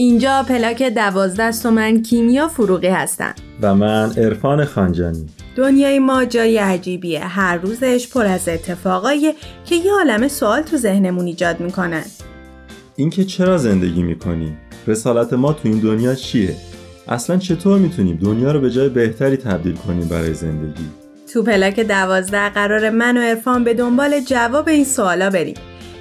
اینجا پلاک دوازده و من کیمیا فروغی هستم. و من عرفان خانجانی. دنیای ما جای عجیبیه. هر روزش پر از اتفاقایی که یه عالم سوال تو ذهنمون ایجاد می‌کنن. اینکه چرا زندگی می‌کنیم رسالت ما تو این دنیا چیه؟ اصلا چطور می‌تونیم دنیا رو به جای بهتری تبدیل کنیم برای زندگی؟ تو پلاک دوازده قرار من و عرفان به دنبال جواب این سوالا بریم.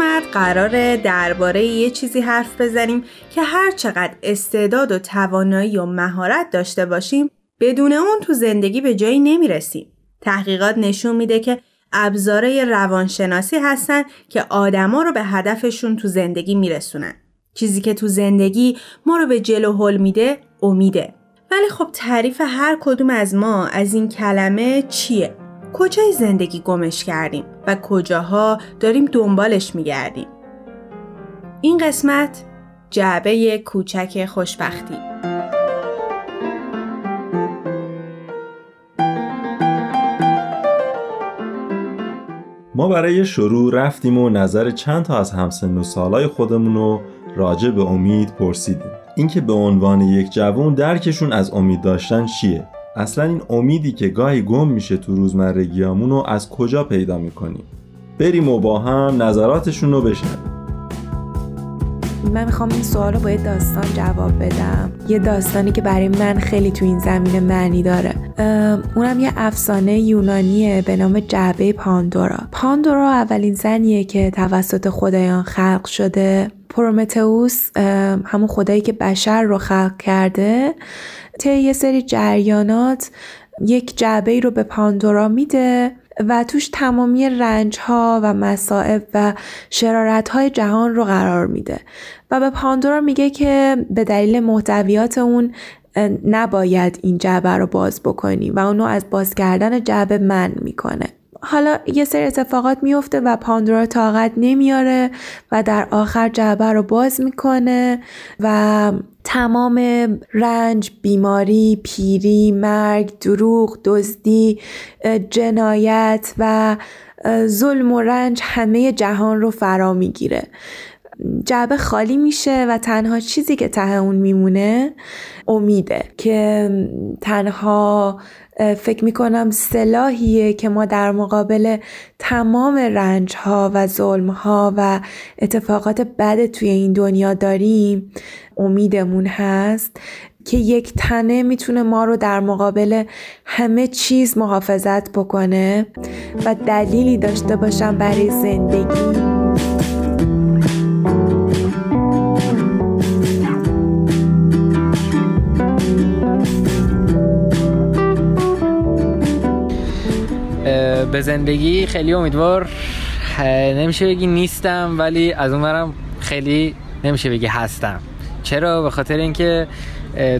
قسمت قراره درباره یه چیزی حرف بزنیم که هر چقدر استعداد و توانایی و مهارت داشته باشیم بدون اون تو زندگی به جایی نمی‌رسیم. تحقیقات نشون میده که ابزاره روانشناسی هستن که آدما رو به هدفشون تو زندگی میرسونن. چیزی که تو زندگی ما رو به جلو حل میده امیده. ولی خب تعریف هر کدوم از ما از این کلمه چیه؟ کجای زندگی گمش کردیم و کجاها داریم دنبالش میگردیم؟ این قسمت جعبه کوچک خوشبختی. ما برای شروع رفتیم و نظر چند تا از همسن و سالای خودمون رو راجع به امید پرسیدیم. اینکه به عنوان یک جوان درکشون از امید داشتن چیه؟ اصلا این امیدی که گاهی گم میشه تو روزمرگیامون رو از کجا پیدا می‌کنیم؟ بریم و با هم نظراتشون رو بشنویم. من می‌خوام این سوال رو با یه داستان جواب بدم. یه داستانی که برای من خیلی تو این زمینه معنی داره. اونم یه افسانه یونانیه به نام جعبه پاندورا. پاندورا اولین زنیه که توسط خدایان خلق شده. پرومتئوس همون خدایی که بشر رو خلق کرده. طی یه سری جریانات یک جعبه رو به پاندورا میده. و توش تمامی رنج ها و مصائب و شرارت های جهان رو قرار میده. و به پاندورا میگه که به دلیل محتویات اون نباید این جعبه رو باز بکنی و اونو از باز کردن جعبه من می‌کنه. حالا یه سری اتفاقات میفته و پاندورا طاقت نمیاره و در آخر جعبه رو باز می‌کنه و تمام رنج، بیماری، پیری، مرگ، دروغ، دزدی، جنایت و ظلم و رنج همه جهان رو فرا می‌گیره. جعبه خالی میشه و تنها چیزی که ته اون میمونه امیده که تنها فکر می‌کنم سلاحیه که ما در مقابل تمام رنج ها و ظلم ها و اتفاقات بد توی این دنیا داریم امیدمون هست که یک تنه می‌تونه ما رو در مقابل همه چیز محافظت بکنه و دلیلی داشته باشم برای زندگی. به زندگی خیلی امیدوار. نمیشه بگی نیستم ولی از اونورم خیلی نمیشه بگی هستم. چرا؟ به خاطر اینکه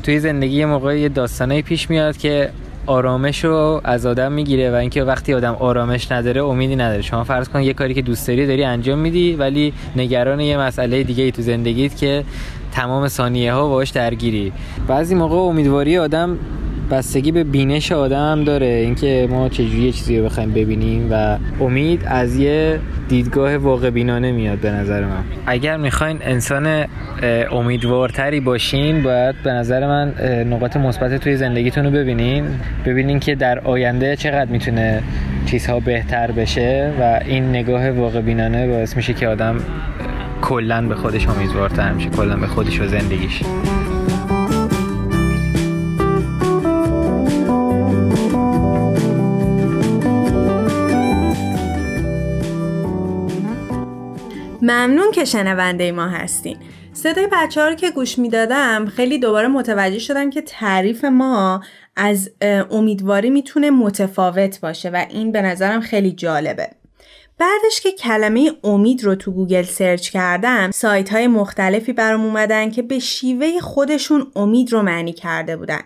توی زندگی موقعی داستانایی پیش میاد که آرامش رو از آدم می‌گیره و اینکه وقتی آدم آرامش نداره امیدی نداره. شما فرض کن یه کاری که دوست داری داری انجام میدی ولی نگران یه مسئله دیگه ای تو زندگیت که تمام ثانیه ها باش درگیری. بعضی موقع امیدواری آدم بستگی به بینش آدم داره. اینکه ما چجوری یه چیزی رو بخوایم ببینیم و امید از یه دیدگاه واقع بینانه میاد به نظر من. اگر می‌خواین انسان امیدوارتری باشین باید به نظر من نقاط مثبت توی زندگیتون رو ببینین. ببینین که در آینده چقدر می‌تونه چیزها بهتر بشه و این نگاه واقع بینانه باعث میشه که آدم کلا به خودش امیدوارتر میشه کلا به خودش و زندگیش. ممنون که شنونده ما هستین. صدای بچه ها رو که گوش می‌دادم خیلی دوباره متوجه شدم که تعریف ما از امیدواری می‌تونه متفاوت باشه و این به نظرم خیلی جالبه. بعدش که کلمه امید رو تو گوگل سرچ کردم سایت های مختلفی برام اومدن که به شیوه خودشون امید رو معنی کرده بودن.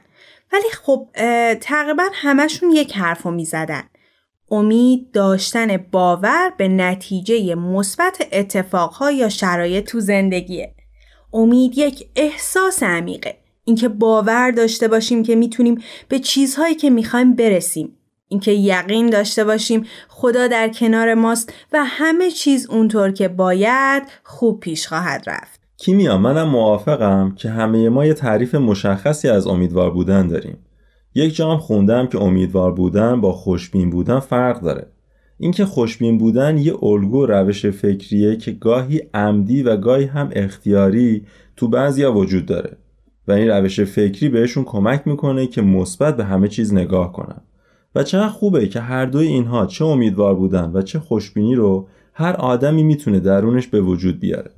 ولی خب تقریبا همشون یک حرف رو می‌زدن. امید داشتن باور به نتیجه مثبت اتفاقها یا شرایط تو زندگیه. امید یک احساس عمیقه. اینکه باور داشته باشیم که می‌تونیم به چیزهایی که می‌خوایم برسیم. اینکه یقین داشته باشیم خدا در کنار ماست و همه چیز اونطور که باید خوب پیش خواهد رفت. کیمیا منم موافقم که همه ما یه تعریف مشخصی از امیدوار بودن داریم. یک جام خوندم که امیدوار بودن با خوشبین بودن فرق داره. اینکه خوشبین بودن یه الگو روش فکریه که گاهی عمدی و گاهی هم اختیاری تو بعضیا وجود داره. و این روش فکری بهشون کمک می‌کنه که مثبت به همه چیز نگاه کنن. و چقدر خوبه که هر دوی اینها چه امیدوار بودن و چه خوشبینی رو هر آدمی می‌تونه درونش به وجود بیاره.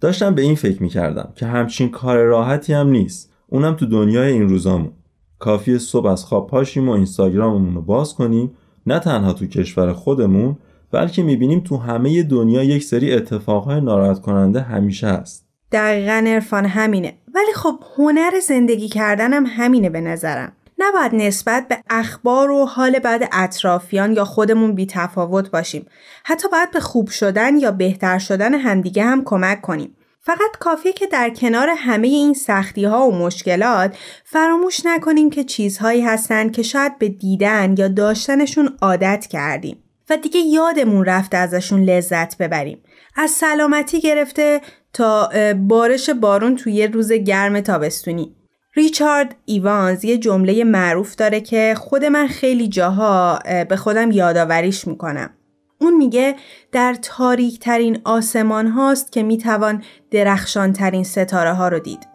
داشتم به این فکر می‌کردم که همچین کار راحتی هم نیست. اونم تو دنیای این روزامون. کافی صبح از خواب پاشیم و اینستاگراممون رو باز کنیم نه تنها تو کشور خودمون بلکه می‌بینیم تو همه دنیا یک سری اتفاقهای ناراحت کننده همیشه هست دقیقا عرفان همینه ولی خب هنر زندگی کردنم همینه به نظرم نباید نسبت به اخبار و حال بعد اطرافیان یا خودمون بی تفاوت باشیم. حتی باید به خوب شدن یا بهتر شدن همدیگه هم کمک کنیم. فقط کافیه که در کنار همه این سختی ها و مشکلات فراموش نکنیم که چیزهایی هستند که شاید به دیدن یا داشتنشون عادت کردیم و دیگه یادمون رفته ازشون لذت ببریم. از سلامتی گرفته تا بارش بارون توی روز گرم تابستونی ریچارد ایوانز یه جمله معروف داره که خود من خیلی جاها به خودم یادآوریش می‌کنم. اون میگه در تاریک ترین آسمان هاست که می‌توان درخشان ترین ستاره ها رو دید.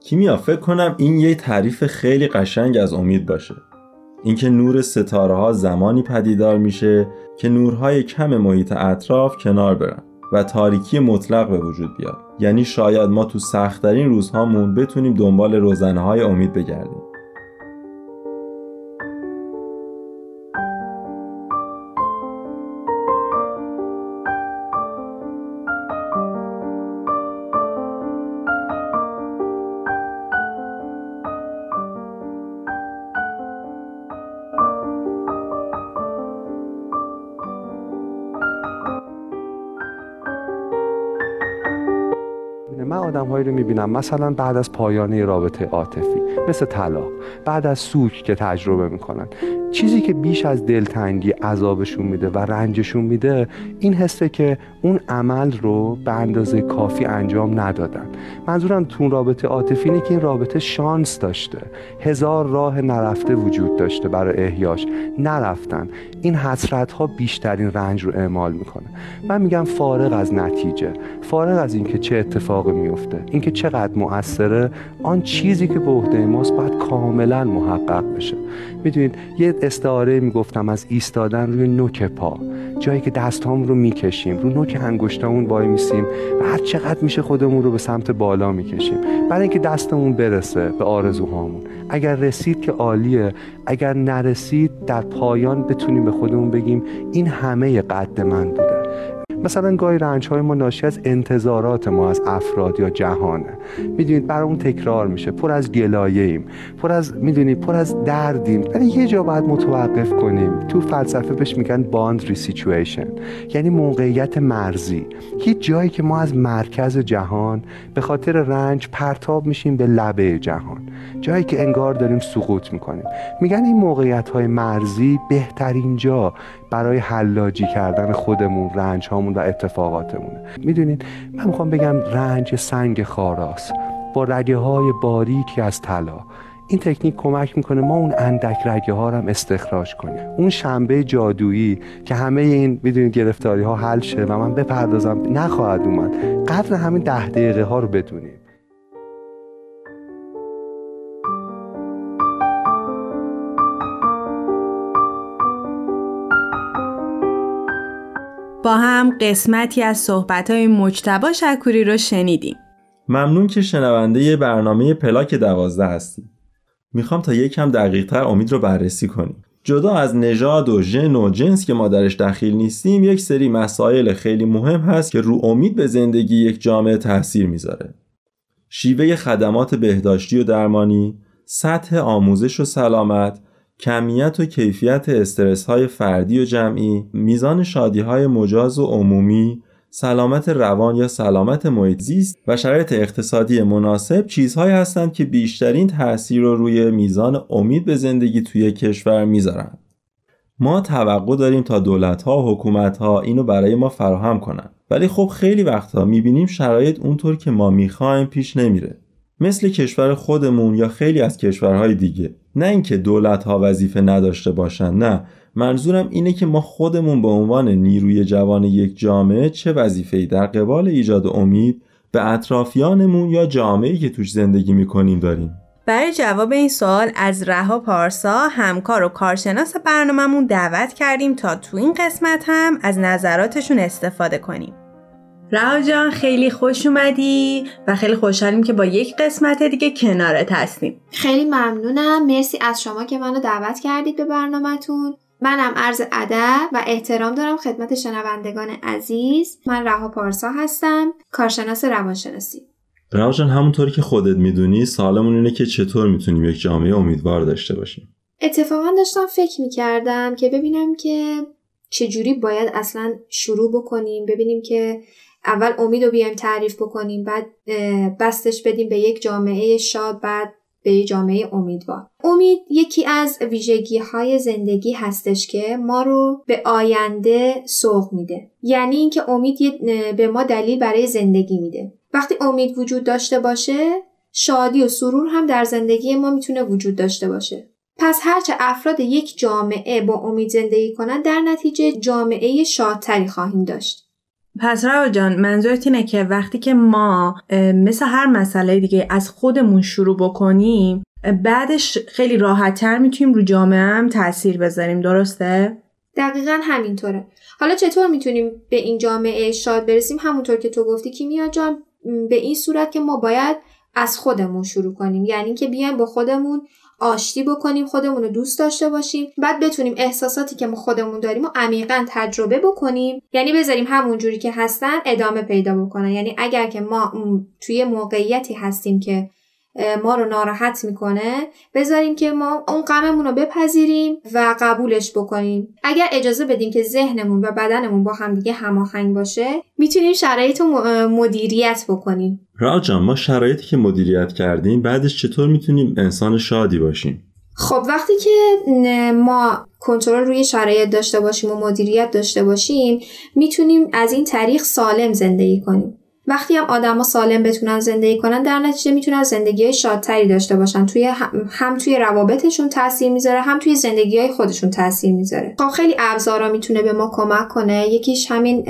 کیمیا فکر کنم این یه تعریف خیلی قشنگ از امید باشه. اینکه نور ستاره ها زمانی پدیدار میشه که نورهای کم محیط اطراف کنار برن. و تاریکی مطلق به وجود بیاد یعنی شاید ما تو سختترین روزهامون بتونیم دنبال روزنه های امید بگردیم آدمهایی رو می‌بینم. مثلا بعد از پایان رابطه عاطفی مثل طلاق. بعد از سوک که تجربه می‌کنن. چیزی که بیش از دلتنگی عذابشون میده و رنجشون میده این حسه که اون عمل رو به اندازه کافی انجام ندادن. منظورم تو رابطه عاطفی اینه که این رابطه شانس داشته. هزار راه نرفته وجود داشته برای احیاش. نرفتن. این حسرت ها بیشترین رنج رو اعمال می‌کنه. من میگم فارغ از نتیجه. فارغ از اینکه چه اتفاقی میفته اینکه چقدر مؤثره. آن چیزی که به عهده ماست باید کاملا محقق بشه. می‌دونید یه استعاره می‌گفتم از ایستادن روی نوک پا. جایی که دستهامون رو می‌کشیم رو نوک انگشتامون وای میسیم و هر چقدر میشه خودمون رو به سمت بالا می‌کشیم. برای اینکه دستمون برسه به آرزوهامون. اگر رسید که عالیه اگر نرسید در پایان بتونیم به خودمون بگیم این همه قد من بوده مثلا گاهی رنج های ما ناشی از انتظارات ما از افراد یا جهانه. می‌دونید برای اون تکرار میشه. پر از گلایه ایم پر از می‌دونید پر از دردیم. ولی یه جا باید متوقف کنیم. تو فلسفه بهش میگن باندری سیچویشن. یعنی موقعیت مرزی. یه جایی که ما از مرکز جهان به خاطر رنج پرتاب میشیم به لبه جهان. جایی که انگار داریم سقوط می‌کنیم. میگن این موقعیت های مرزی بهترین جا برای حلاجی کردن خودمون رنج هامون و اتفاقاتمونه. می‌دونید من می‌خوام بگم رنج سنگ خاراست. با رگه های باریکی از طلا. این تکنیک کمک می‌کنه ما اون اندک رگه ها رو هم استخراج کنیم. اون شنبه جادویی که همه این می‌دونید گرفتاری ها حل شه و من بپردازم نخواهد اومد. قدر همین ده دقیقه ها رو بدونیم با هم قسمتی از صحبتهای مجتبا شکوری رو شنیدیم. ممنون که شنونده برنامه پلاک دوازده هستیم. می‌خوام تا یکم دقیقتر امید رو بررسی کنیم. جدا از نژاد و ژن و جنس که ما درش دخیل نیستیم یک سری مسائل خیلی مهم هست که رو امید به زندگی یک جامعه تاثیر می‌ذاره. شیوه خدمات بهداشتی و درمانی سطح آموزش و سلامت کمیت و کیفیت استرس های فردی و جمعی میزان شادی های مجاز و عمومی سلامت روان یا سلامت محیط زیست و شرایط اقتصادی مناسب چیزهایی هستند که بیشترین تاثیر رو روی میزان امید به زندگی توی کشور می‌ذارن. ما توقع داریم تا دولت ها و حکومت ها اینو برای ما فراهم کنن ولی خب خیلی وقتا می‌بینیم شرایط اونطور که ما می‌خوایم پیش نمیره مثل کشور خودمون یا خیلی از کشورهای دیگه. نه اینکه دولت ها وظیفه نداشته باشن نه. منظورم اینه که ما خودمون به عنوان نیروی جوان یک جامعه چه وظیفه‌ای در قبال ایجاد امید به اطرافیانمون یا جامعه‌ای که توش زندگی می‌کنیم داریم؟ برای جواب این سوال از رها پارسا همکار و کارشناس برنامهمون دعوت کردیم تا تو این قسمت هم از نظراتشون استفاده کنیم. رها جان خیلی خوش اومدی و خیلی خوشحالیم که با یک قسمت دیگه کنارت هستیم خیلی ممنونم. مرسی از شما که منو دعوت کردید به برنامهتون. منم عرض ادب و احترام دارم خدمت شنوندگان عزیز. من رها پارسا هستم کارشناس روانشناسی. رها جان همونطوری که خودت می‌دونی سالمون اینه که چطور می‌تونیم یک جامعه امیدوار داشته باشیم؟ اتفاقا داشتم فکر می‌کردم که ببینم که چجوری باید اصلا شروع بکنیم ببینیم که اول امید رو بیایم تعریف بکنیم بعد بستش بدیم به یک جامعه شاد بعد به جامعه امیدوار. امید یکی از ویژگی های زندگی هستش که ما رو به آینده سوق میده. یعنی اینکه امید به ما دلیل برای زندگی میده. وقتی امید وجود داشته باشه شادی و سرور هم در زندگی ما می‌تونه وجود داشته باشه. پس هرچه افراد یک جامعه با امید زندگی کنند در نتیجه جامعه شادتری خواهیم داشت. پس روا جان منظورت اینه که وقتی که ما مثل هر مسئله دیگه از خودمون شروع بکنیم بعدش خیلی راحتتر می‌تونیم رو جامعه هم تاثیر بذاریم درسته؟ دقیقا همینطوره. حالا چطور می‌تونیم به این جامعه شاد برسیم؟ همونطور که تو گفتی کیمیا جان به این صورت که ما باید از خودمون شروع کنیم. یعنی که بیایم با خودمون آشتی بکنیم خودمون رو دوست داشته باشیم. بعد بتونیم احساساتی که ما خودمون داریم و عمیقا تجربه بکنیم. یعنی بذاریم همون جوری که هستن ادامه پیدا بکنن. یعنی اگر که ما توی موقعیتی هستیم که ما رو ناراحت می‌کنه بذاریم که ما اون غممون رو بپذیریم و قبولش بکنیم. اگر اجازه بدیم که ذهنمون و بدنمون با همدیگه هماهنگ باشه می‌تونیم شرایط رو مدیریت بکنیم. راجا ما شرایطی که مدیریت کردیم بعدش چطور می‌تونیم انسان شادی باشیم؟ خب وقتی که ما کنترل روی شرایط داشته باشیم و مدیریت داشته باشیم می‌تونیم از این طریق سالم زندگی کنیم. وقتی هم آدما سالم بتونن زندگی کنن در نتیجه می‌تونن زندگی شادتری داشته باشن. توی هم توی روابطشون تاثیر می‌ذاره هم توی زندگی های خودشون تاثیر می‌ذاره. خب خیلی ابزارا می‌تونه به ما کمک کنه. یکیش همین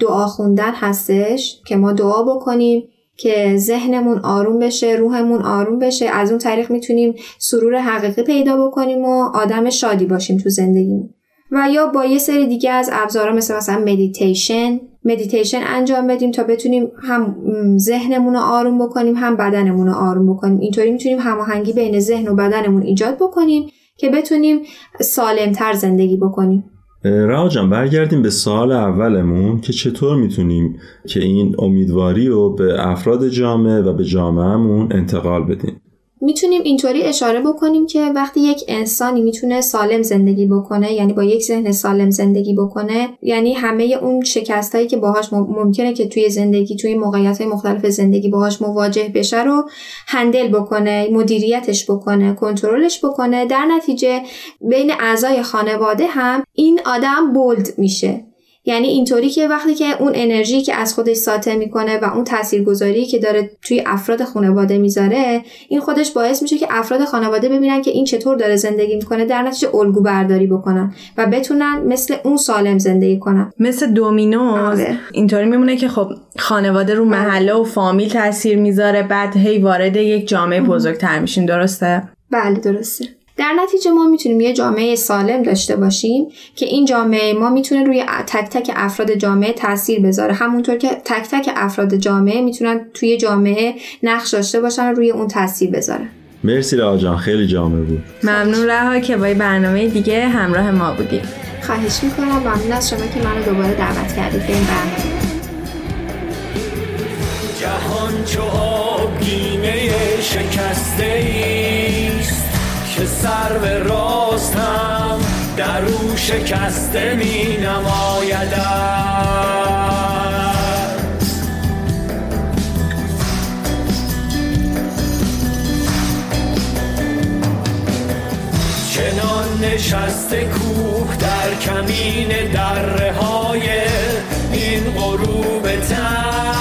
دعا خوندن هستش که ما دعا بکنیم که ذهنمون آروم بشه روحمون آروم بشه. از اون طریق می‌تونیم سرور حقیقی پیدا بکنیم و آدم شادی باشیم تو زندگیمون. و یا با یه سری دیگه از ابزارها مثل مثلا مدیتیشن مدیتیشن انجام بدیم تا بتونیم هم ذهنمون رو آروم بکنیم هم بدنمون رو آروم بکنیم. اینطوری می‌تونیم هماهنگی بین ذهن و بدنمون ایجاد بکنیم که بتونیم سالمتر زندگی بکنیم. رها جان برگردیم به سال اولمون که چطور می‌تونیم که این امیدواری رو به افراد جامعه و به جامعهمون انتقال بدیم؟ می‌تونیم اینطوری اشاره بکنیم که وقتی یک انسانی می‌تونه سالم زندگی بکنه یعنی با یک ذهن سالم زندگی بکنه یعنی همه اون شکستایی که باهاش ممکنه که توی زندگی توی موقعیت های مختلف زندگی باهاش مواجه بشه رو هندل بکنه مدیریتش بکنه کنترلش بکنه در نتیجه بین اعضای خانواده هم این آدم بولد میشه. یعنی اینطوری که وقتی که اون انرژی که از خودش ساطع می‌کنه و اون تاثیرگذاری که داره توی افراد خانواده می‌ذاره این خودش باعث میشه که افراد خانواده ببینن که این چطور داره زندگی می‌کنه در نتیجه الگو برداری بکنن و بتونن مثل اون سالم زندگی کنن. مثل دومینوز آره. اینطوری میمونه که خب خانواده رو محله و فامیل تاثیر می‌ذاره بعد هی وارد یک جامعه بزرگتر میشین درسته؟ بله درسته. در نتیجه ما می‌تونیم یه جامعه سالم داشته باشیم که این جامعه ما می‌تونه روی تک تک افراد جامعه تاثیر بذاره. همونطور که تک تک افراد جامعه می‌تونن توی جامعه نقش داشته باشن و روی اون تاثیر بذاره مرسی رها جان خیلی جامع بود. ممنون رها که با برنامه دیگه همراه ما بودی. خواهش می‌کنم ممنون از شما که منو دوباره دعوت کردید به این برنامه. جهان شکسته ایست که سر به راستم در او شکسته می چنان نشسته کوه در کمین دره های این غروب تن.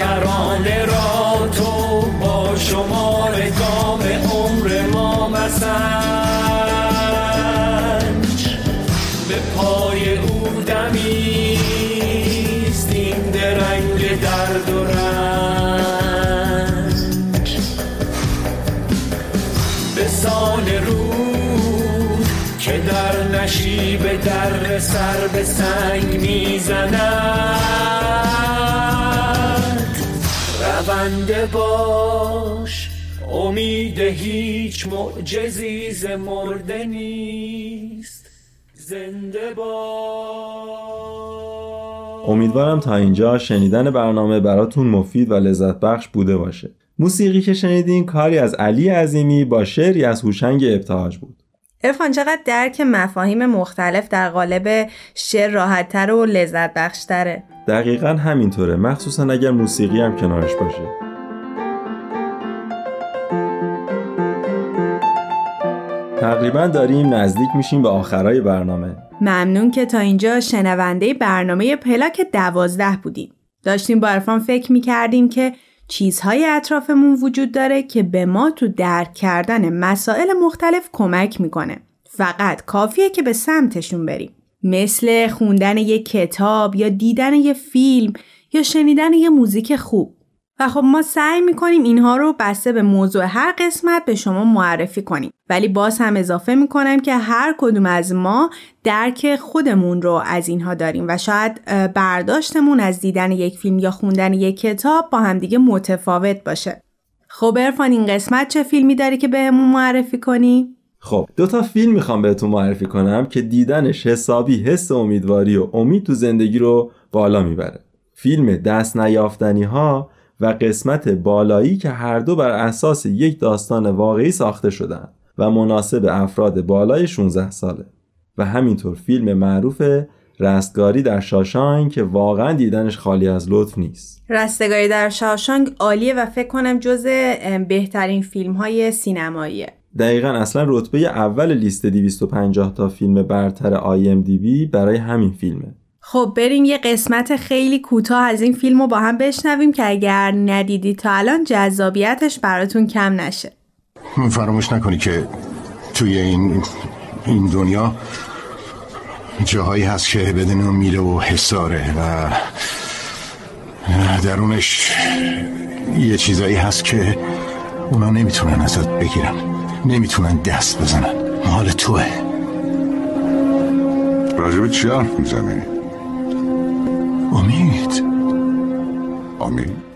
بیکرانه را تو با شمار گام عمر ما مسنج به پای او دمیست این درنگ درد و رنج. به سال رود که در نشیب در سر به سنگ می‌زند. رونده باش. امید هیچ معجزی ز مرده نیست. زنده باش. امیدوارم تا اینجا شنیدن برنامه براتون مفید و لذت بخش بوده باشه. موسیقی که شنیدین کاری از علی عظیمی با شعری از هوشنگ ابتهاج بود. ارفان چقدر درک مفاهیم مختلف در قالب شعر راحتتر و لذت بخشتره. دقیقا همینطوره مخصوصا اگر موسیقی هم کنارش باشه تقریبا داریم نزدیک میشیم به آخرای برنامه ممنون که تا اینجا شنونده برنامه پلاک دوازده بودیم. داشتیم با عرفان فکر می‌کردیم که چیزهای اطرافمون وجود داره که به ما تو درک کردن مسائل مختلف کمک می‌کنه. فقط کافیه که به سمتشون بریم. مثل خوندن یک کتاب یا دیدن یه فیلم یا شنیدن یه موزیک خوب. و خب ما سعی می‌کنیم اینها رو بسته به موضوع هر قسمت به شما معرفی کنیم ولی باز هم اضافه می‌کنم که هر کدوم از ما درک خودمون رو از اینها داریم و شاید برداشتمون از دیدن یک فیلم یا خوندن یک کتاب با همدیگه متفاوت باشه خب ارفان این قسمت چه فیلمی داری که بهمون معرفی کنی؟ خب دو تا فیلم می‌خوام بهتون معرفی کنم که دیدنش حسابی حس امیدواری و امید تو زندگی رو بالا می‌بره. فیلم دست نیافتنی ها و قسمت بالایی که هر دو بر اساس یک داستان واقعی ساخته شدن و مناسب افراد بالای 16 ساله. و همینطور فیلم معروف رستگاری در شاشانگ که واقعا دیدنش خالی از لطف نیست. رستگاری در شاشانگ عالیه و فکر کنم جز بهترین فیلم های سینماییه. دقیقا اصلا رتبه اول لیست 250 تا فیلم برتر IMDb برای همین فیلمه. خب بریم یه قسمت خیلی کوتاه از این فیلم رو با هم بشنویم که اگر ندیدی تا الان جذابیتش براتون کم نشه. فراموش نکنی که توی این این دنیا جاهایی هست که بدون میره و حساره و درونش یه چیزایی هست که اونا نمی‌تونن ازت بگیرن. نمی‌تونن دست بزنن. مال توه. راجب چی حرف می‌زنی؟ امید. امید؟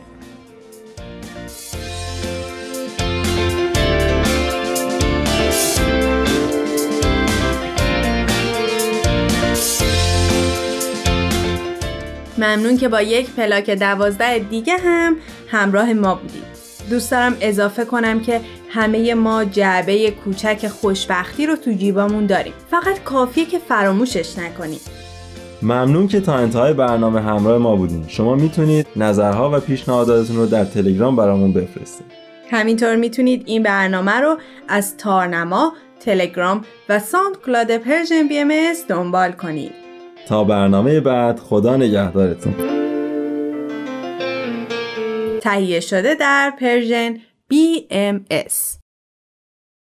ممنون که با یک پلاک دوازده دیگه هم همراه ما بودید. دوست دارم اضافه کنم که همه ما جعبه کوچک خوشبختی رو تو جیبامون داریم. فقط کافیه که فراموشش نکنیم. ممنون که تا انتهای برنامه همراه ما بودین. شما می‌تونید نظرها و پیشنهاداتتون رو در تلگرام برامون بفرستید. همینطور می‌تونید این برنامه رو از تارنما، تلگرام و SoundCloud Persian BM دنبال کنید. تا برنامه بعد خدا نگهدارتون. تهیه شده در Persian BMS